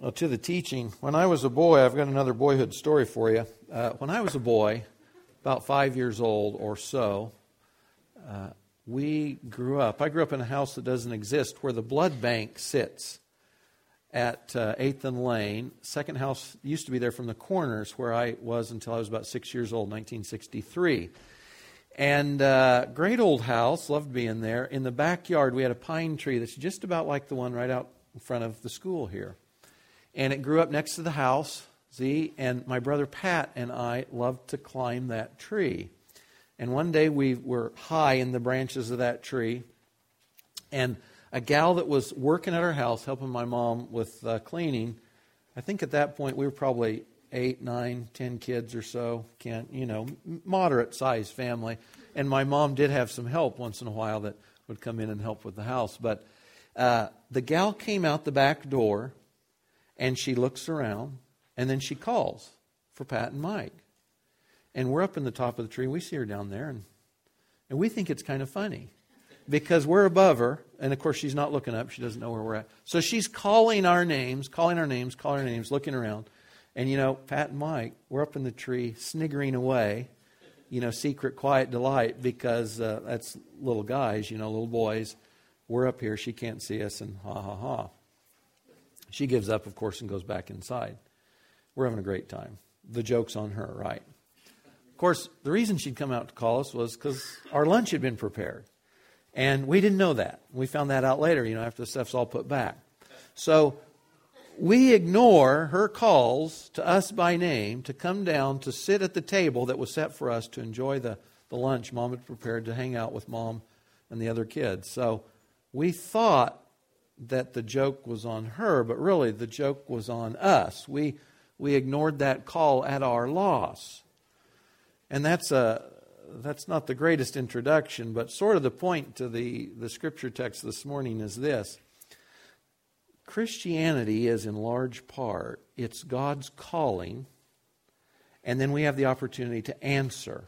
Well, to the teaching, when I was a boy, I've got another boyhood story for you. Uh, when I was a boy, about five years old or so, uh, we grew up. I grew up in a house that doesn't exist where the blood bank sits at uh, 8th and Lane. Second house used to be there from the corners where I was until I was about six years old, 1963. And uh, great old house, loved being there. In the backyard, we had a pine tree that's just about like the one right out in front of the school here and it grew up next to the house. See, and my brother Pat and I loved to climb that tree. And one day we were high in the branches of that tree, and a gal that was working at our house helping my mom with uh, cleaning. I think at that point we were probably eight, nine, ten kids or so. Can't you know, moderate sized family. And my mom did have some help once in a while that would come in and help with the house. But uh, the gal came out the back door and she looks around, and then she calls for Pat and Mike. And we're up in the top of the tree. We see her down there, and, and we think it's kind of funny because we're above her, and of course she's not looking up. She doesn't know where we're at. So she's calling our names, calling our names, calling our names, looking around. And you know, Pat and Mike, we're up in the tree, sniggering away, you know, secret, quiet delight because uh, that's little guys, you know, little boys. We're up here, she can't see us, and ha ha ha. She gives up, of course, and goes back inside. We're having a great time. The joke's on her, right? Of course, the reason she'd come out to call us was because our lunch had been prepared. And we didn't know that. We found that out later, you know, after the stuff's all put back. So we ignore her calls to us by name to come down to sit at the table that was set for us to enjoy the, the lunch mom had prepared to hang out with mom and the other kids. So we thought that the joke was on her, but really the joke was on us. We, we ignored that call at our loss. And that's, a, that's not the greatest introduction, but sort of the point to the, the scripture text this morning is this Christianity is in large part, it's God's calling, and then we have the opportunity to answer.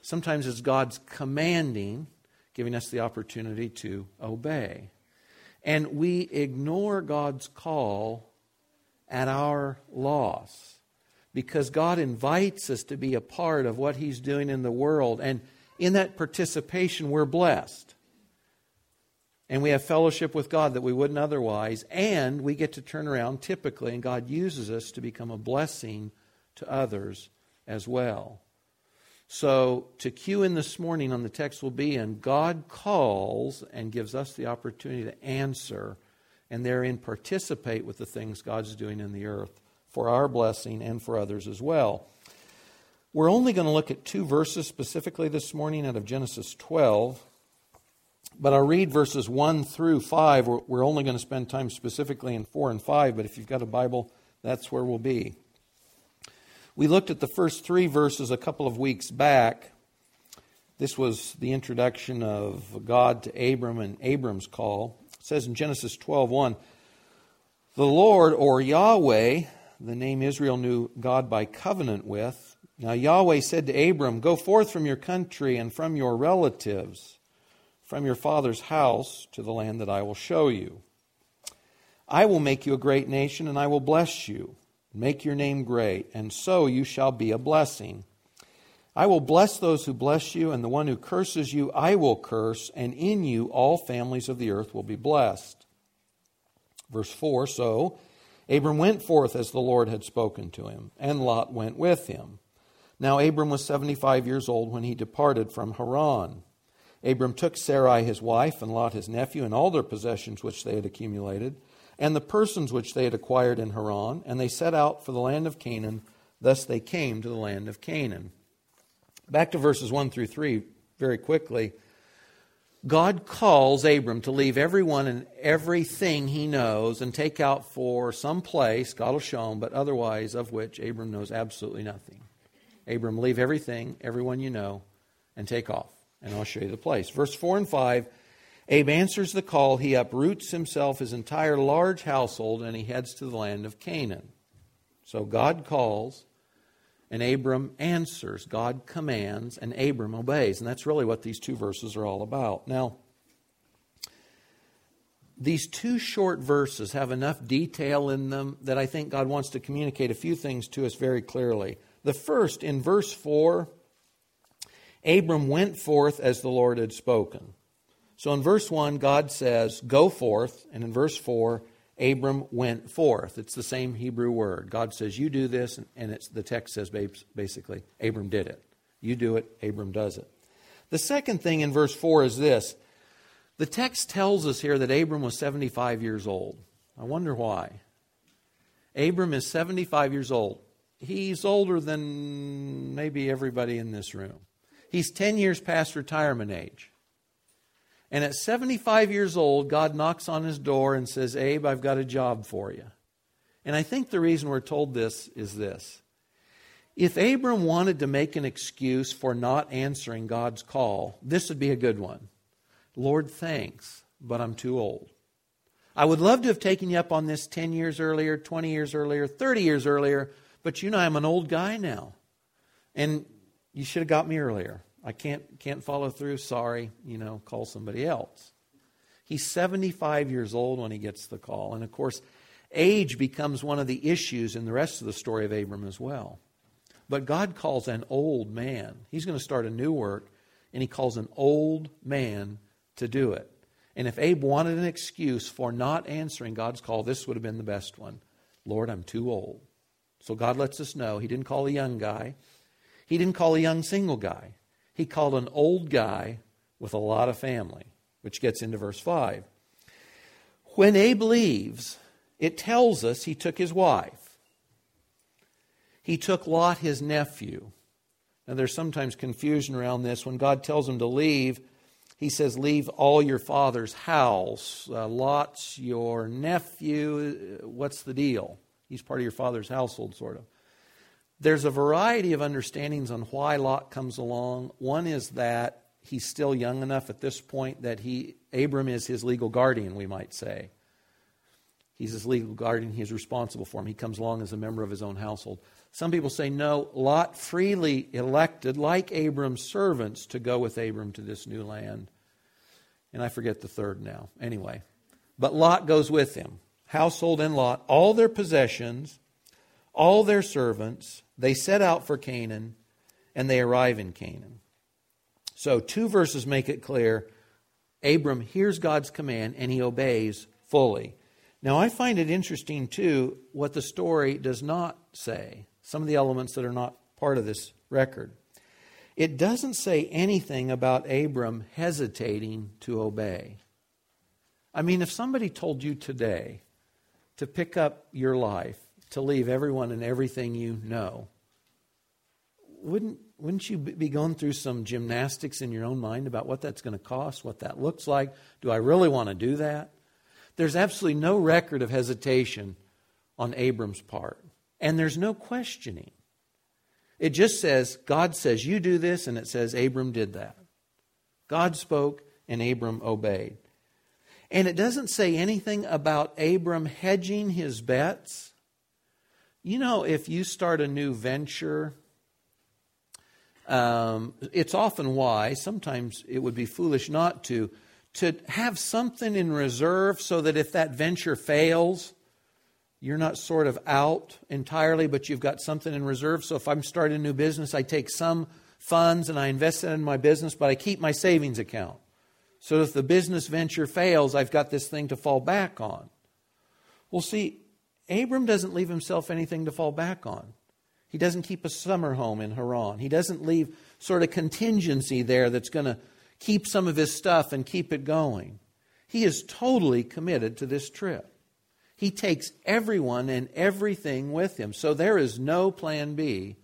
Sometimes it's God's commanding, giving us the opportunity to obey and we ignore God's call at our loss because God invites us to be a part of what He's doing in the world. And in that participation, we're blessed. And we have fellowship with God that we wouldn't otherwise. And we get to turn around typically, and God uses us to become a blessing to others as well. So, to cue in this morning on the text will be in God calls and gives us the opportunity to answer and therein participate with the things God's doing in the earth for our blessing and for others as well. We're only going to look at two verses specifically this morning out of Genesis 12, but I'll read verses 1 through 5. We're only going to spend time specifically in 4 and 5, but if you've got a Bible, that's where we'll be. We looked at the first three verses a couple of weeks back. This was the introduction of God to Abram and Abram's call. It says in Genesis 12:1, "The Lord or Yahweh, the name Israel knew God by covenant with, now Yahweh said to Abram, Go forth from your country and from your relatives, from your father's house, to the land that I will show you. I will make you a great nation, and I will bless you. Make your name great, and so you shall be a blessing. I will bless those who bless you, and the one who curses you I will curse, and in you all families of the earth will be blessed. Verse 4 So Abram went forth as the Lord had spoken to him, and Lot went with him. Now Abram was 75 years old when he departed from Haran. Abram took Sarai his wife, and Lot his nephew, and all their possessions which they had accumulated and the persons which they had acquired in Haran, and they set out for the land of Canaan. Thus they came to the land of Canaan. Back to verses 1 through 3 very quickly. God calls Abram to leave everyone and everything he knows and take out for some place, God will show him, but otherwise of which Abram knows absolutely nothing. Abram, leave everything, everyone you know, and take off, and I'll show you the place. Verse 4 and 5 Abe answers the call. He uproots himself, his entire large household, and he heads to the land of Canaan. So God calls, and Abram answers. God commands, and Abram obeys. And that's really what these two verses are all about. Now, these two short verses have enough detail in them that I think God wants to communicate a few things to us very clearly. The first, in verse 4, Abram went forth as the Lord had spoken. So in verse 1, God says, Go forth. And in verse 4, Abram went forth. It's the same Hebrew word. God says, You do this. And it's, the text says basically, Abram did it. You do it, Abram does it. The second thing in verse 4 is this the text tells us here that Abram was 75 years old. I wonder why. Abram is 75 years old. He's older than maybe everybody in this room. He's 10 years past retirement age. And at 75 years old, God knocks on his door and says, Abe, I've got a job for you. And I think the reason we're told this is this. If Abram wanted to make an excuse for not answering God's call, this would be a good one. Lord, thanks, but I'm too old. I would love to have taken you up on this 10 years earlier, 20 years earlier, 30 years earlier, but you know I'm an old guy now. And you should have got me earlier. I can't, can't follow through. Sorry, you know, call somebody else. He's 75 years old when he gets the call. And of course, age becomes one of the issues in the rest of the story of Abram as well. But God calls an old man. He's going to start a new work, and he calls an old man to do it. And if Abe wanted an excuse for not answering God's call, this would have been the best one. Lord, I'm too old. So God lets us know He didn't call a young guy, He didn't call a young single guy. He called an old guy with a lot of family, which gets into verse 5. When Abe leaves, it tells us he took his wife. He took Lot, his nephew. Now, there's sometimes confusion around this. When God tells him to leave, he says, Leave all your father's house. Uh, Lot's your nephew. What's the deal? He's part of your father's household, sort of. There's a variety of understandings on why Lot comes along. One is that he's still young enough at this point that he Abram is his legal guardian, we might say. He's his legal guardian, he's responsible for him. He comes along as a member of his own household. Some people say, no, Lot freely elected, like Abram's servants, to go with Abram to this new land. And I forget the third now. Anyway. But Lot goes with him. Household and Lot, all their possessions, all their servants, they set out for Canaan, and they arrive in Canaan. So, two verses make it clear Abram hears God's command and he obeys fully. Now, I find it interesting, too, what the story does not say some of the elements that are not part of this record. It doesn't say anything about Abram hesitating to obey. I mean, if somebody told you today to pick up your life, to leave everyone and everything you know, wouldn't, wouldn't you be going through some gymnastics in your own mind about what that's going to cost, what that looks like? Do I really want to do that? There's absolutely no record of hesitation on Abram's part. And there's no questioning. It just says, God says, you do this, and it says, Abram did that. God spoke, and Abram obeyed. And it doesn't say anything about Abram hedging his bets. You know, if you start a new venture, um, it's often wise, sometimes it would be foolish not to, to have something in reserve so that if that venture fails, you're not sort of out entirely, but you've got something in reserve. So if I'm starting a new business, I take some funds and I invest it in my business, but I keep my savings account. So if the business venture fails, I've got this thing to fall back on. Well, see, Abram doesn't leave himself anything to fall back on. He doesn't keep a summer home in Haran. He doesn't leave sort of contingency there that's going to keep some of his stuff and keep it going. He is totally committed to this trip. He takes everyone and everything with him. So there is no plan B.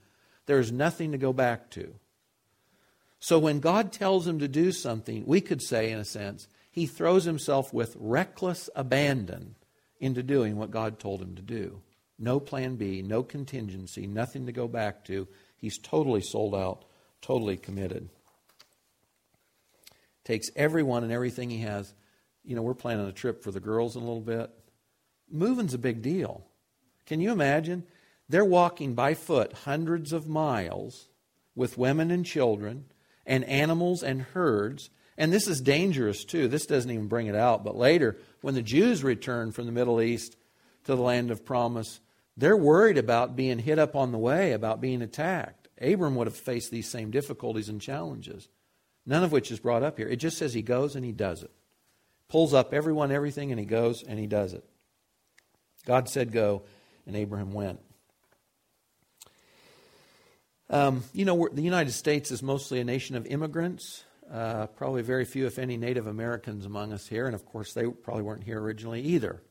There is nothing to go back to. So when God tells him to do something, we could say, in a sense, he throws himself with reckless abandon into doing what God told him to do. No plan B, no contingency, nothing to go back to. He's totally sold out, totally committed. Takes everyone and everything he has. You know, we're planning a trip for the girls in a little bit moving's a big deal. Can you imagine? They're walking by foot hundreds of miles with women and children and animals and herds, And this is dangerous too. This doesn't even bring it out. But later, when the Jews return from the Middle East to the land of promise, they're worried about being hit up on the way, about being attacked. Abram would have faced these same difficulties and challenges, none of which is brought up here. It just says he goes and he does it. Pulls up everyone, everything, and he goes and he does it. God said go, and Abraham went. Um, you know, the United States is mostly a nation of immigrants. Uh, probably very few, if any, Native Americans among us here, and of course, they probably weren't here originally either.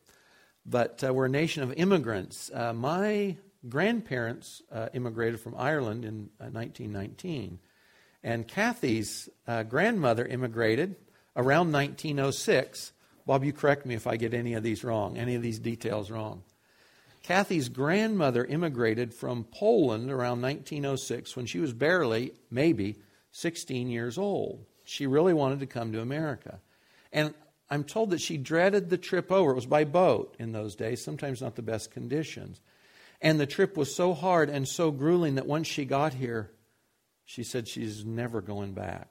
But uh, we're a nation of immigrants. Uh, my grandparents uh, immigrated from Ireland in 1919, uh, and Kathy's uh, grandmother immigrated around 1906. Bob, you correct me if I get any of these wrong, any of these details wrong. Kathy's grandmother immigrated from Poland around 1906 when she was barely, maybe, 16 years old. She really wanted to come to America. And I'm told that she dreaded the trip over. It was by boat in those days, sometimes not the best conditions. And the trip was so hard and so grueling that once she got here, she said she's never going back.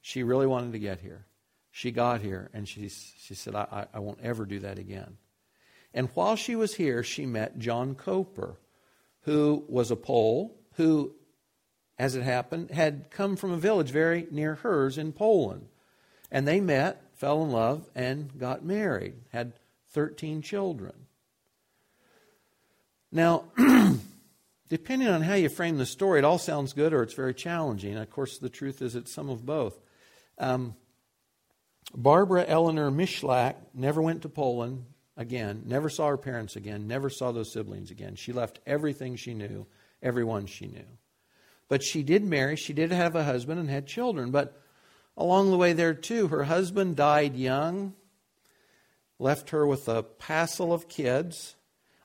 She really wanted to get here. She got here and she, she said, I, I won't ever do that again. And while she was here, she met John Coper, who was a Pole, who, as it happened, had come from a village very near hers in Poland. And they met, fell in love, and got married, had 13 children. Now, depending on how you frame the story, it all sounds good or it's very challenging. Of course, the truth is it's some of both. Um, Barbara Eleanor Mishlak never went to Poland again, never saw her parents again, never saw those siblings again. She left everything she knew, everyone she knew. But she did marry, she did have a husband and had children. But along the way there, too, her husband died young, left her with a passel of kids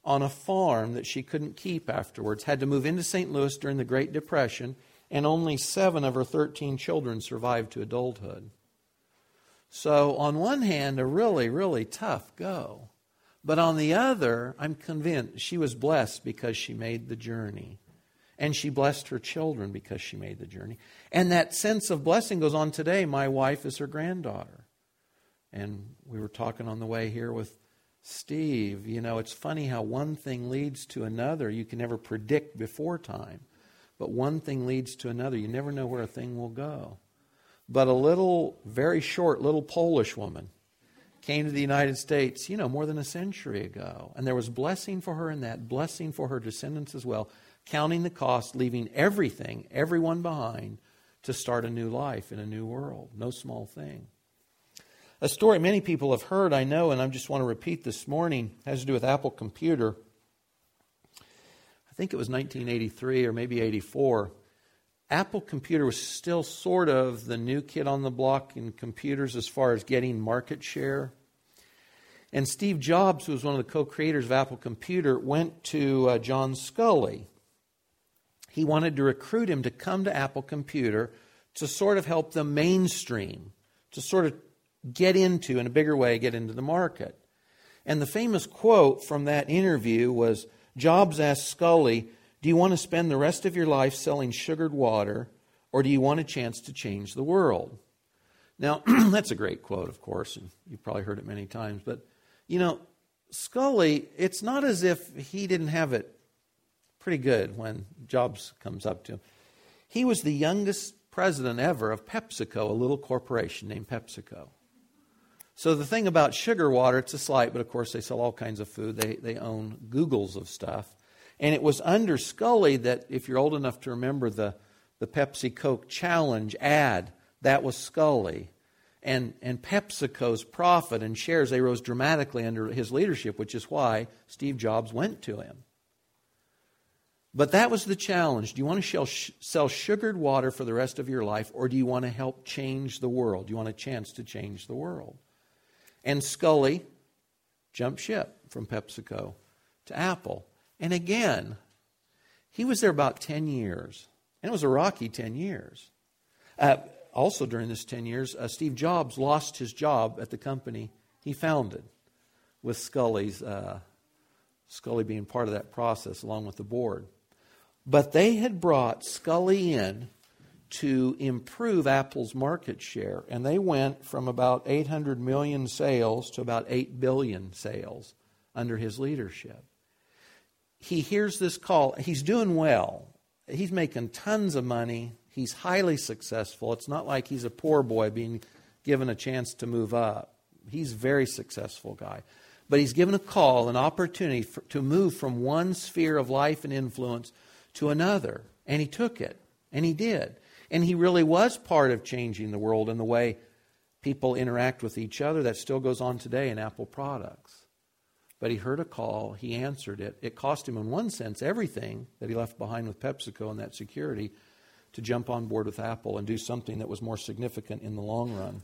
on a farm that she couldn't keep afterwards, had to move into St. Louis during the Great Depression, and only seven of her 13 children survived to adulthood. So, on one hand, a really, really tough go. But on the other, I'm convinced she was blessed because she made the journey. And she blessed her children because she made the journey. And that sense of blessing goes on today. My wife is her granddaughter. And we were talking on the way here with Steve. You know, it's funny how one thing leads to another. You can never predict before time. But one thing leads to another. You never know where a thing will go. But a little, very short, little Polish woman came to the United States, you know, more than a century ago. And there was blessing for her in that, blessing for her descendants as well, counting the cost, leaving everything, everyone behind to start a new life in a new world. No small thing. A story many people have heard, I know, and I just want to repeat this morning, has to do with Apple Computer. I think it was 1983 or maybe 84. Apple Computer was still sort of the new kid on the block in computers as far as getting market share. And Steve Jobs, who was one of the co creators of Apple Computer, went to uh, John Sculley. He wanted to recruit him to come to Apple Computer to sort of help them mainstream, to sort of get into, in a bigger way, get into the market. And the famous quote from that interview was Jobs asked Sculley, do you want to spend the rest of your life selling sugared water, or do you want a chance to change the world? Now, that's a great quote, of course, and you've probably heard it many times. But, you know, Sculley, it's not as if he didn't have it pretty good when Jobs comes up to him. He was the youngest president ever of PepsiCo, a little corporation named PepsiCo. So the thing about sugar water, it's a slight, but of course they sell all kinds of food. They, they own Googles of stuff. And it was under Sculley that, if you're old enough to remember the, the Pepsi Coke challenge ad, that was Sculley. And, and PepsiCo's profit and shares, they rose dramatically under his leadership, which is why Steve Jobs went to him. But that was the challenge. Do you want to sell sugared water for the rest of your life, or do you want to help change the world? Do you want a chance to change the world? And Sculley jumped ship from PepsiCo to Apple. And again, he was there about 10 years. And it was a rocky 10 years. Uh, also, during this 10 years, uh, Steve Jobs lost his job at the company he founded, with Sculley's, uh, Sculley being part of that process along with the board. But they had brought Sculley in to improve Apple's market share. And they went from about 800 million sales to about 8 billion sales under his leadership. He hears this call. He's doing well. He's making tons of money. He's highly successful. It's not like he's a poor boy being given a chance to move up. He's a very successful guy. But he's given a call, an opportunity for, to move from one sphere of life and influence to another. And he took it. And he did. And he really was part of changing the world and the way people interact with each other. That still goes on today in Apple products. But he heard a call, he answered it. It cost him, in one sense, everything that he left behind with PepsiCo and that security to jump on board with Apple and do something that was more significant in the long run.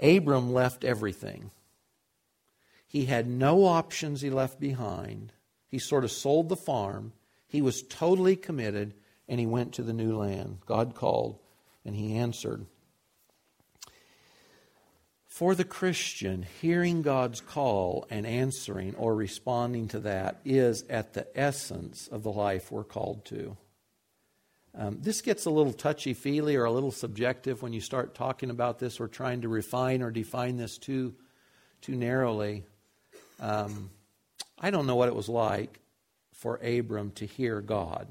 Abram left everything. He had no options he left behind. He sort of sold the farm. He was totally committed and he went to the new land. God called and he answered. For the Christian, hearing God's call and answering or responding to that is at the essence of the life we're called to. Um, this gets a little touchy feely or a little subjective when you start talking about this or trying to refine or define this too, too narrowly. Um, I don't know what it was like for Abram to hear God.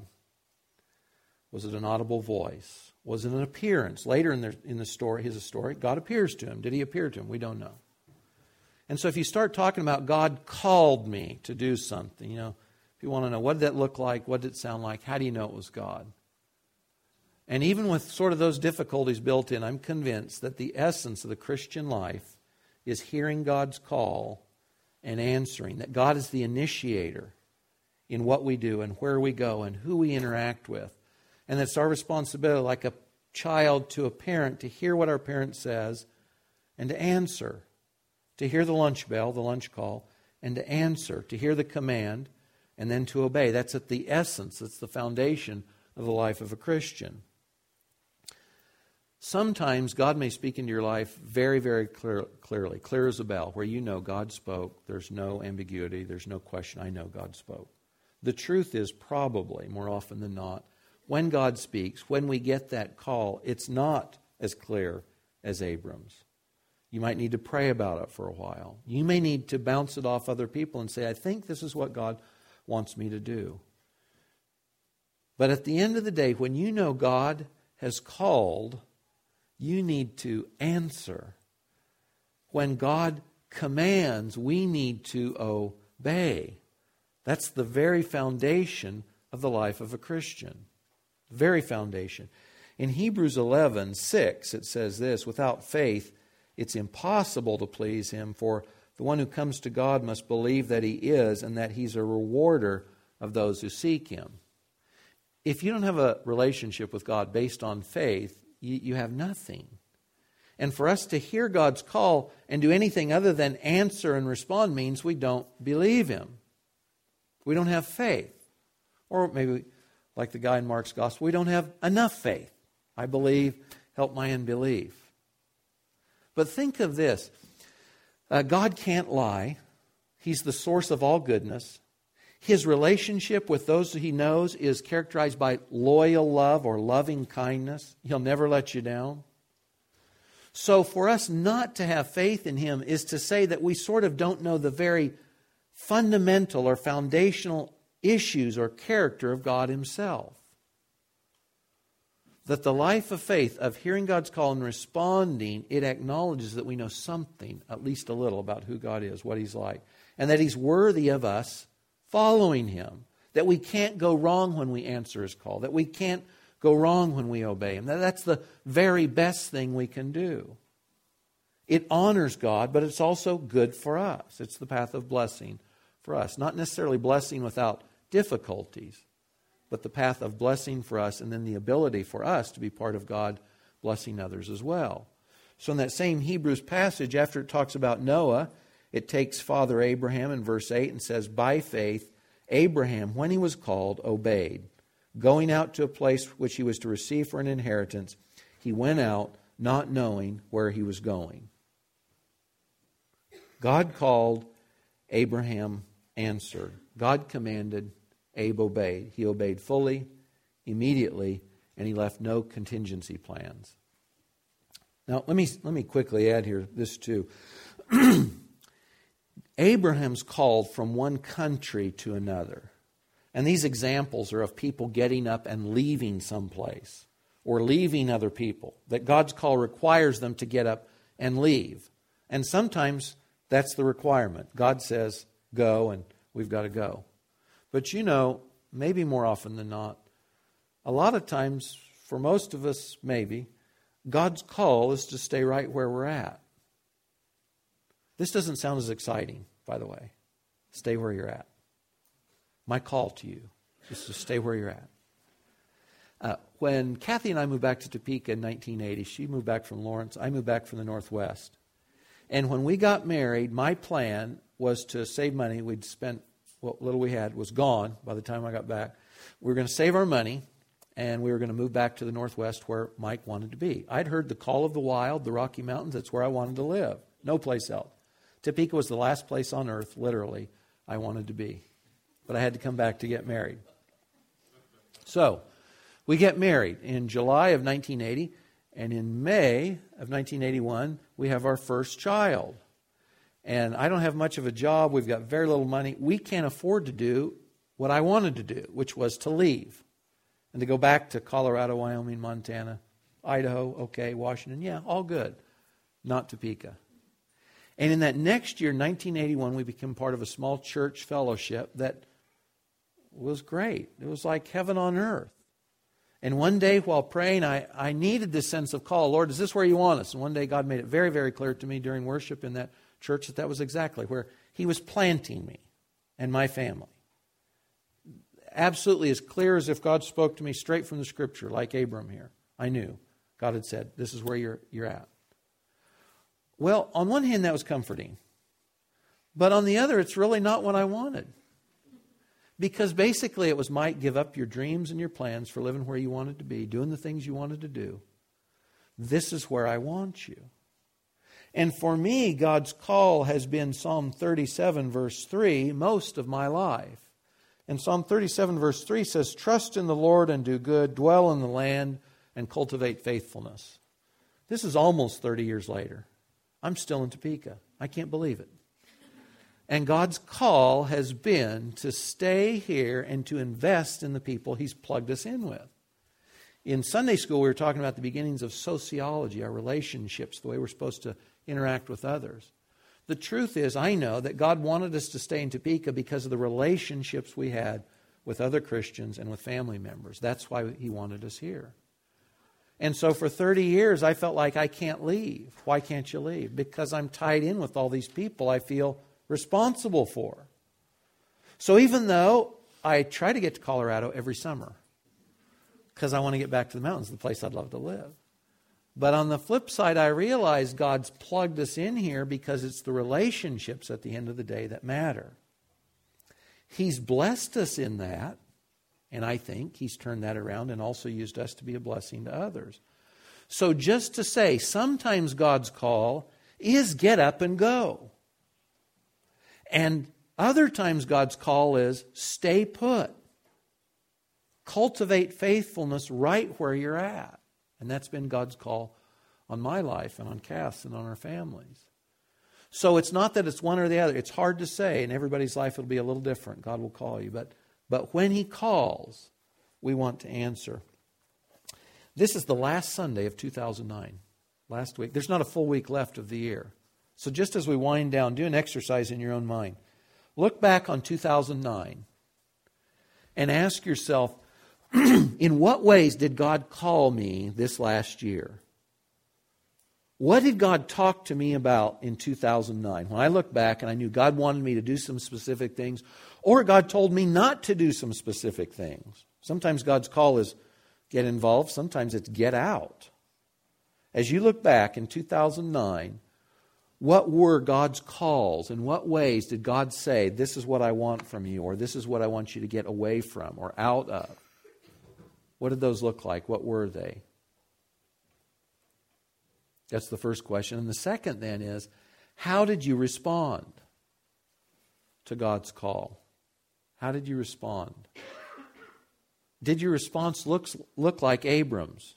Was it an audible voice? Was it an appearance? Later in the, in the story, his story, God appears to him. Did he appear to him? We don't know. And so if you start talking about God called me to do something, you know, if you want to know what did that look like, what did it sound like, how do you know it was God? And even with sort of those difficulties built in, I'm convinced that the essence of the Christian life is hearing God's call and answering, that God is the initiator in what we do and where we go and who we interact with. And it's our responsibility, like a child to a parent, to hear what our parent says and to answer. To hear the lunch bell, the lunch call, and to answer, to hear the command, and then to obey. That's at the essence, that's the foundation of the life of a Christian. Sometimes God may speak into your life very, very clear, clearly, clear as a bell, where you know God spoke. There's no ambiguity, there's no question. I know God spoke. The truth is, probably, more often than not, when God speaks, when we get that call, it's not as clear as Abram's. You might need to pray about it for a while. You may need to bounce it off other people and say, I think this is what God wants me to do. But at the end of the day, when you know God has called, you need to answer. When God commands, we need to obey. That's the very foundation of the life of a Christian very foundation. In Hebrews 11, 6, it says this Without faith, it's impossible to please him, for the one who comes to God must believe that he is and that he's a rewarder of those who seek him. If you don't have a relationship with God based on faith, you, you have nothing. And for us to hear God's call and do anything other than answer and respond means we don't believe him. We don't have faith. Or maybe like the guy in Mark's gospel, we don't have enough faith. I believe, help my unbelief. But think of this uh, God can't lie, He's the source of all goodness. His relationship with those he knows is characterized by loyal love or loving kindness. He'll never let you down. So, for us not to have faith in Him is to say that we sort of don't know the very fundamental or foundational issues or character of God Himself. That the life of faith, of hearing God's call and responding, it acknowledges that we know something, at least a little, about who God is, what He's like, and that He's worthy of us following Him. That we can't go wrong when we answer His call, that we can't go wrong when we obey Him. That that's the very best thing we can do. It honors God, but it's also good for us. It's the path of blessing for us. Not necessarily blessing without difficulties, but the path of blessing for us, and then the ability for us to be part of God blessing others as well. So, in that same Hebrews passage, after it talks about Noah, it takes Father Abraham in verse 8 and says, By faith, Abraham, when he was called, obeyed. Going out to a place which he was to receive for an inheritance, he went out not knowing where he was going. God called, Abraham answered. God commanded, Abe obeyed. He obeyed fully, immediately, and he left no contingency plans. Now, let me, let me quickly add here this too. Abraham's called from one country to another. And these examples are of people getting up and leaving someplace or leaving other people. That God's call requires them to get up and leave. And sometimes that's the requirement. God says, go, and we've got to go. But you know, maybe more often than not, a lot of times, for most of us, maybe, God's call is to stay right where we're at. This doesn't sound as exciting, by the way. Stay where you're at. My call to you is to stay where you're at. Uh, when Kathy and I moved back to Topeka in 1980, she moved back from Lawrence, I moved back from the Northwest. And when we got married, my plan was to save money. We'd spent what little we had was gone by the time I got back. We were going to save our money and we were going to move back to the Northwest where Mike wanted to be. I'd heard the call of the wild, the Rocky Mountains. That's where I wanted to live. No place else. Topeka was the last place on earth, literally, I wanted to be. But I had to come back to get married. So, we get married in July of 1980, and in May of 1981, we have our first child. And I don't have much of a job. We've got very little money. We can't afford to do what I wanted to do, which was to leave and to go back to Colorado, Wyoming, Montana, Idaho, okay, Washington, yeah, all good. Not Topeka. And in that next year, 1981, we became part of a small church fellowship that was great. It was like heaven on earth. And one day while praying, I, I needed this sense of call. Lord, is this where you want us? And one day God made it very, very clear to me during worship in that church that that was exactly where He was planting me and my family. Absolutely as clear as if God spoke to me straight from the scripture, like Abram here. I knew God had said, This is where you're, you're at. Well, on one hand, that was comforting. But on the other, it's really not what I wanted. Because basically, it was Mike, give up your dreams and your plans for living where you wanted to be, doing the things you wanted to do. This is where I want you. And for me, God's call has been Psalm 37, verse 3, most of my life. And Psalm 37, verse 3 says, Trust in the Lord and do good, dwell in the land and cultivate faithfulness. This is almost 30 years later. I'm still in Topeka. I can't believe it. And God's call has been to stay here and to invest in the people He's plugged us in with. In Sunday school, we were talking about the beginnings of sociology, our relationships, the way we're supposed to interact with others. The truth is, I know that God wanted us to stay in Topeka because of the relationships we had with other Christians and with family members. That's why He wanted us here. And so for 30 years, I felt like I can't leave. Why can't you leave? Because I'm tied in with all these people I feel responsible for. So even though I try to get to Colorado every summer because I want to get back to the mountains, the place I'd love to live. But on the flip side, I realize God's plugged us in here because it's the relationships at the end of the day that matter. He's blessed us in that, and I think He's turned that around and also used us to be a blessing to others. So, just to say, sometimes God's call is get up and go. And other times, God's call is stay put. Cultivate faithfulness right where you're at. And that's been God's call on my life and on Cass and on our families. So it's not that it's one or the other. It's hard to say. In everybody's life, it'll be a little different. God will call you. But, but when He calls, we want to answer. This is the last Sunday of 2009. Last week. There's not a full week left of the year. So just as we wind down, do an exercise in your own mind. Look back on 2009 and ask yourself, in what ways did God call me this last year? What did God talk to me about in 2009? When I look back and I knew God wanted me to do some specific things, or God told me not to do some specific things. Sometimes God's call is get involved, sometimes it's get out. As you look back in 2009, what were God's calls? In what ways did God say, This is what I want from you, or this is what I want you to get away from or out of? What did those look like? What were they? That's the first question. And the second then is, how did you respond to God's call? How did you respond? did your response look, look like Abram's?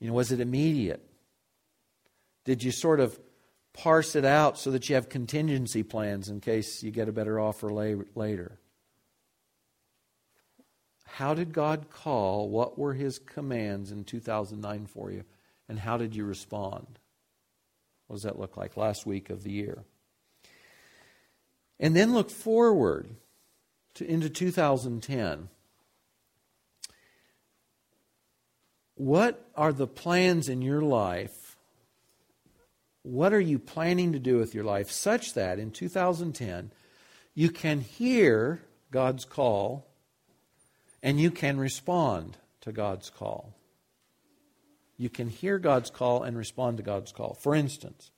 You know, was it immediate? Did you sort of parse it out so that you have contingency plans in case you get a better offer later? How did God call? What were his commands in 2009 for you? And how did you respond? What does that look like last week of the year? And then look forward to, into 2010. What are the plans in your life? What are you planning to do with your life such that in 2010 you can hear God's call and you can respond to God's call? You can hear God's call and respond to God's call. For instance,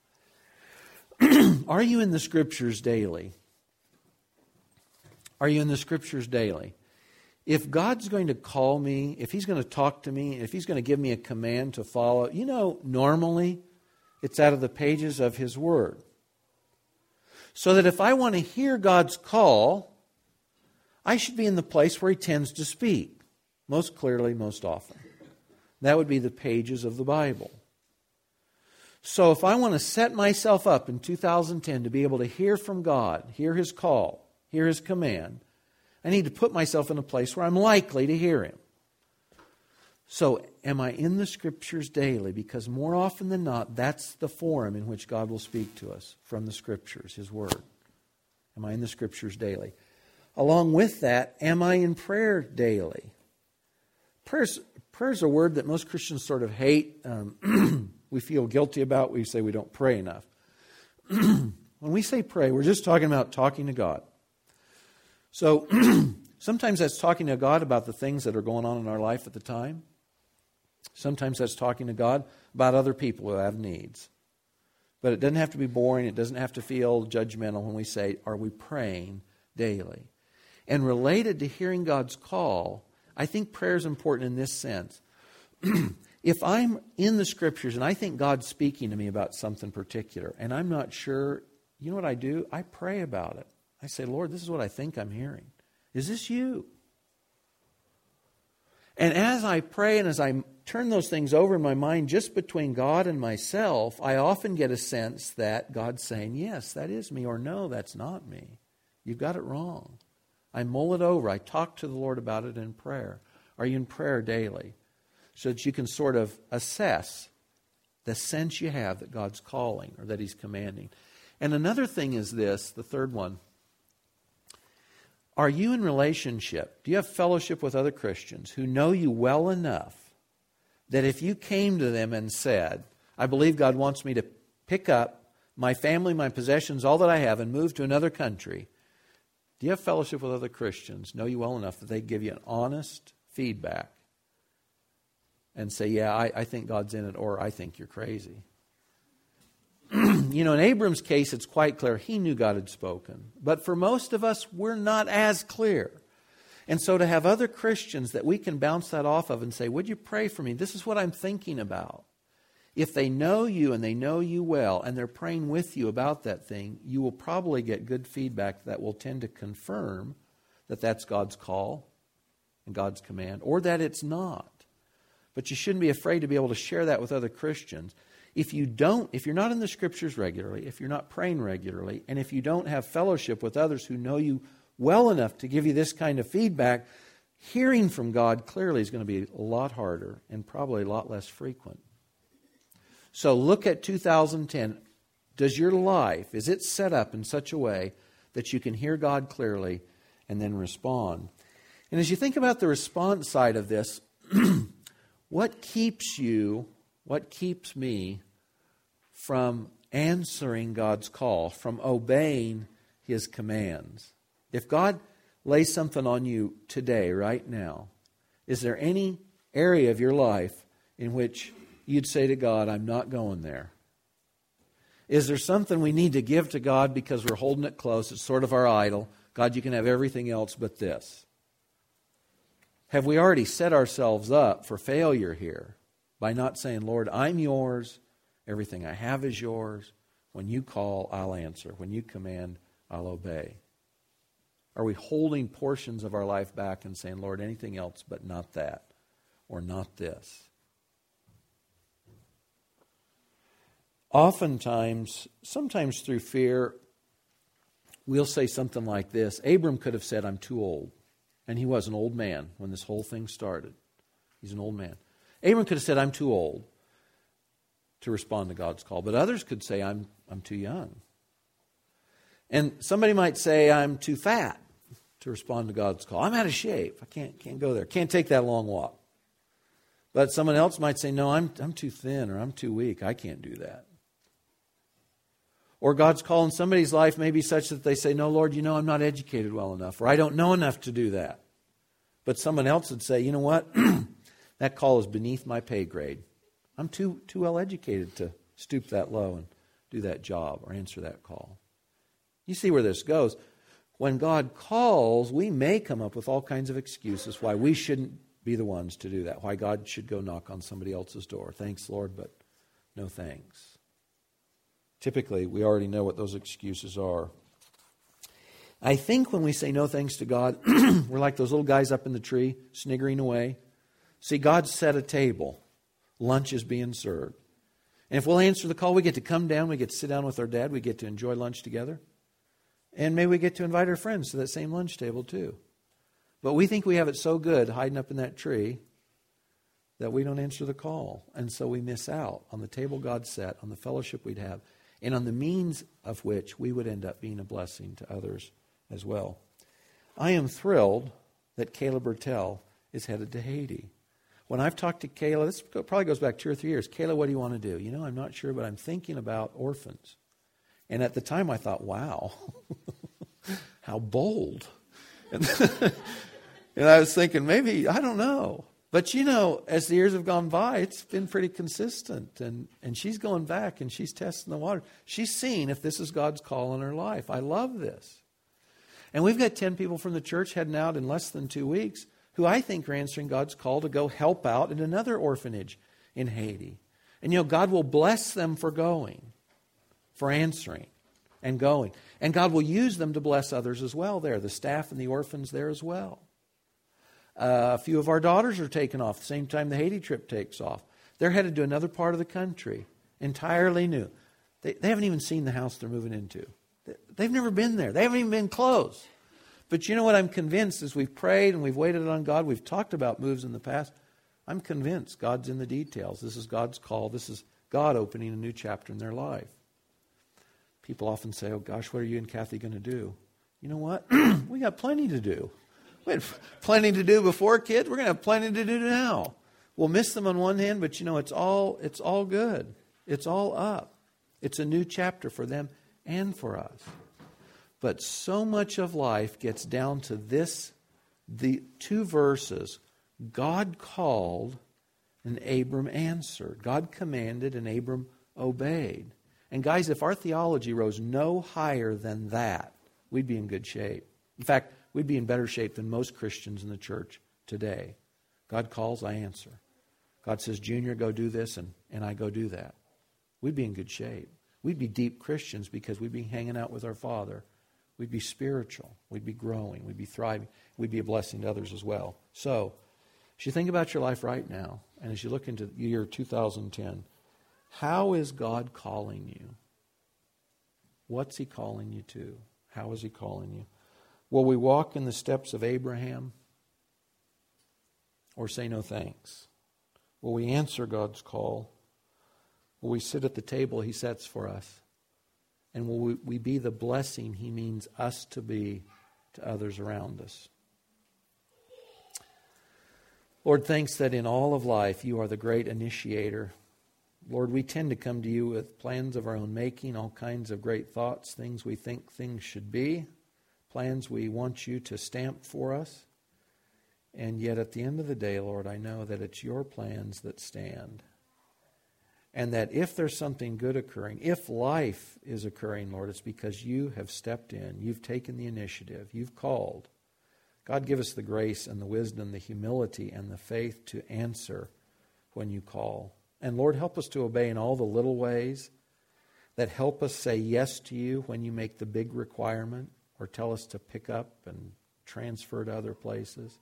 are you in the scriptures daily? Are you in the scriptures daily? if God's going to call me, if He's going to talk to me, if He's going to give me a command to follow, you know, normally it's out of the pages of His Word. So that if I want to hear God's call, I should be in the place where He tends to speak, most clearly, most often. That would be the pages of the Bible. So if I want to set myself up in 2010 to be able to hear from God, hear His call, hear His command, I need to put myself in a place where I'm likely to hear him. So, am I in the scriptures daily? Because more often than not, that's the forum in which God will speak to us from the scriptures, his word. Am I in the scriptures daily? Along with that, am I in prayer daily? Prayer's, prayer's a word that most Christians sort of hate. Um, we feel guilty about. We say we don't pray enough. when we say pray, we're just talking about talking to God. So sometimes that's talking to God about the things that are going on in our life at the time. Sometimes that's talking to God about other people who have needs. But it doesn't have to be boring. It doesn't have to feel judgmental when we say, Are we praying daily? And related to hearing God's call, I think prayer is important in this sense. if I'm in the scriptures and I think God's speaking to me about something particular and I'm not sure, you know what I do? I pray about it. I say, Lord, this is what I think I'm hearing. Is this you? And as I pray and as I turn those things over in my mind just between God and myself, I often get a sense that God's saying, Yes, that is me, or No, that's not me. You've got it wrong. I mull it over. I talk to the Lord about it in prayer. Are you in prayer daily? So that you can sort of assess the sense you have that God's calling or that He's commanding. And another thing is this the third one are you in relationship? Do you have fellowship with other Christians who know you well enough that if you came to them and said, I believe God wants me to pick up my family, my possessions, all that I have, and move to another country, do you have fellowship with other Christians, know you well enough that they give you an honest feedback and say, Yeah, I, I think God's in it, or I think you're crazy? you know, in Abram's case, it's quite clear he knew God had spoken. But for most of us, we're not as clear. And so to have other Christians that we can bounce that off of and say, Would you pray for me? This is what I'm thinking about. If they know you and they know you well and they're praying with you about that thing, you will probably get good feedback that will tend to confirm that that's God's call and God's command, or that it's not. But you shouldn't be afraid to be able to share that with other Christians if you don't, if you're not in the scriptures regularly, if you're not praying regularly, and if you don't have fellowship with others who know you well enough to give you this kind of feedback, hearing from God clearly is going to be a lot harder and probably a lot less frequent. So look at 2010. Does your life, is it set up in such a way that you can hear God clearly and then respond? And as you think about the response side of this, what keeps you what keeps me from answering God's call, from obeying His commands? If God lays something on you today, right now, is there any area of your life in which you'd say to God, I'm not going there? Is there something we need to give to God because we're holding it close? It's sort of our idol. God, you can have everything else but this. Have we already set ourselves up for failure here? By not saying, Lord, I'm yours. Everything I have is yours. When you call, I'll answer. When you command, I'll obey. Are we holding portions of our life back and saying, Lord, anything else but not that or not this? Oftentimes, sometimes through fear, we'll say something like this Abram could have said, I'm too old. And he was an old man when this whole thing started. He's an old man. Abram could have said, I'm too old to respond to God's call. But others could say, I'm, I'm too young. And somebody might say, I'm too fat to respond to God's call. I'm out of shape. I can't, can't go there. Can't take that long walk. But someone else might say, No, I'm, I'm too thin or I'm too weak. I can't do that. Or God's call in somebody's life may be such that they say, No, Lord, you know, I'm not educated well enough, or I don't know enough to do that. But someone else would say, You know what? that call is beneath my pay grade. I'm too, too well educated to stoop that low and do that job or answer that call. You see where this goes. When God calls, we may come up with all kinds of excuses why we shouldn't be the ones to do that, why God should go knock on somebody else's door. Thanks, Lord, but no thanks. Typically, we already know what those excuses are. I think when we say no thanks to God, we're like those little guys up in the tree, sniggering away. See, God set a table lunch is being served. And if we'll answer the call, we get to come down, we get to sit down with our dad, we get to enjoy lunch together. And maybe we get to invite our friends to that same lunch table too. But we think we have it so good hiding up in that tree that we don't answer the call. And so we miss out on the table God set, on the fellowship we'd have, and on the means of which we would end up being a blessing to others as well. I am thrilled that Kayla Bertel is headed to Haiti. When I've talked to Kayla, this probably goes back two or three years. Kayla, what do you want to do? You know, I'm not sure, but I'm thinking about orphans. And at the time, I thought, wow, how bold. And, and I was thinking, maybe, I don't know. But you know, as the years have gone by, it's been pretty consistent. And, and she's going back and she's testing the water. She's seeing if this is God's call in her life. I love this. And we've got 10 people from the church heading out in less than two weeks who I think are answering God's call to go help out in another orphanage in Haiti. And you know, God will bless them for going, for answering and going. And God will use them to bless others as well there, the staff and the orphans there as well. Uh, a few of our daughters are taken off the same time the Haiti trip takes off. They're headed to another part of the country, entirely new. They, they haven't even seen the house they're moving into. They've never been there. They haven't even been close. But you know what? I'm convinced as we've prayed and we've waited on God, we've talked about moves in the past. I'm convinced God's in the details. This is God's call. This is God opening a new chapter in their life. People often say, Oh gosh, what are you and Kathy going to do? You know what? we got plenty to do. We had plenty to do before kids. We're going to have plenty to do now. We'll miss them on one hand, but you know, it's all, it's all good. It's all up. It's a new chapter for them and for us. But so much of life gets down to this the two verses God called and Abram answered. God commanded and Abram obeyed. And guys, if our theology rose no higher than that, we'd be in good shape. In fact, we'd be in better shape than most Christians in the church today. God calls, I answer. God says, Junior, go do this, and, and I go do that. We'd be in good shape. We'd be deep Christians because we'd be hanging out with our Father We'd be spiritual. We'd be growing. We'd be thriving. We'd be a blessing to others as well. So, as you think about your life right now, and as you look into the year 2010, how is God calling you? What's He calling you to? How is He calling you? Will we walk in the steps of Abraham or say no thanks? Will we answer God's call? Will we sit at the table He sets for us? And will we be the blessing he means us to be to others around us? Lord, thanks that in all of life you are the great initiator. Lord, we tend to come to you with plans of our own making, all kinds of great thoughts, things we think things should be, plans we want you to stamp for us. And yet at the end of the day, Lord, I know that it's your plans that stand. And that if there's something good occurring, if life is occurring, Lord, it's because you have stepped in. You've taken the initiative. You've called. God, give us the grace and the wisdom, the humility and the faith to answer when you call. And Lord, help us to obey in all the little ways that help us say yes to you when you make the big requirement or tell us to pick up and transfer to other places.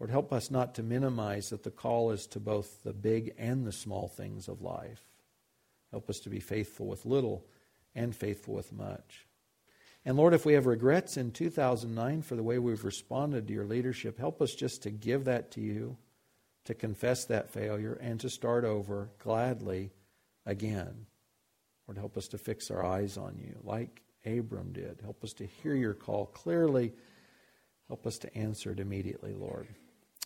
Lord, help us not to minimize that the call is to both the big and the small things of life. Help us to be faithful with little and faithful with much. And Lord, if we have regrets in 2009 for the way we've responded to your leadership, help us just to give that to you, to confess that failure, and to start over gladly again. Lord, help us to fix our eyes on you like Abram did. Help us to hear your call clearly. Help us to answer it immediately, Lord.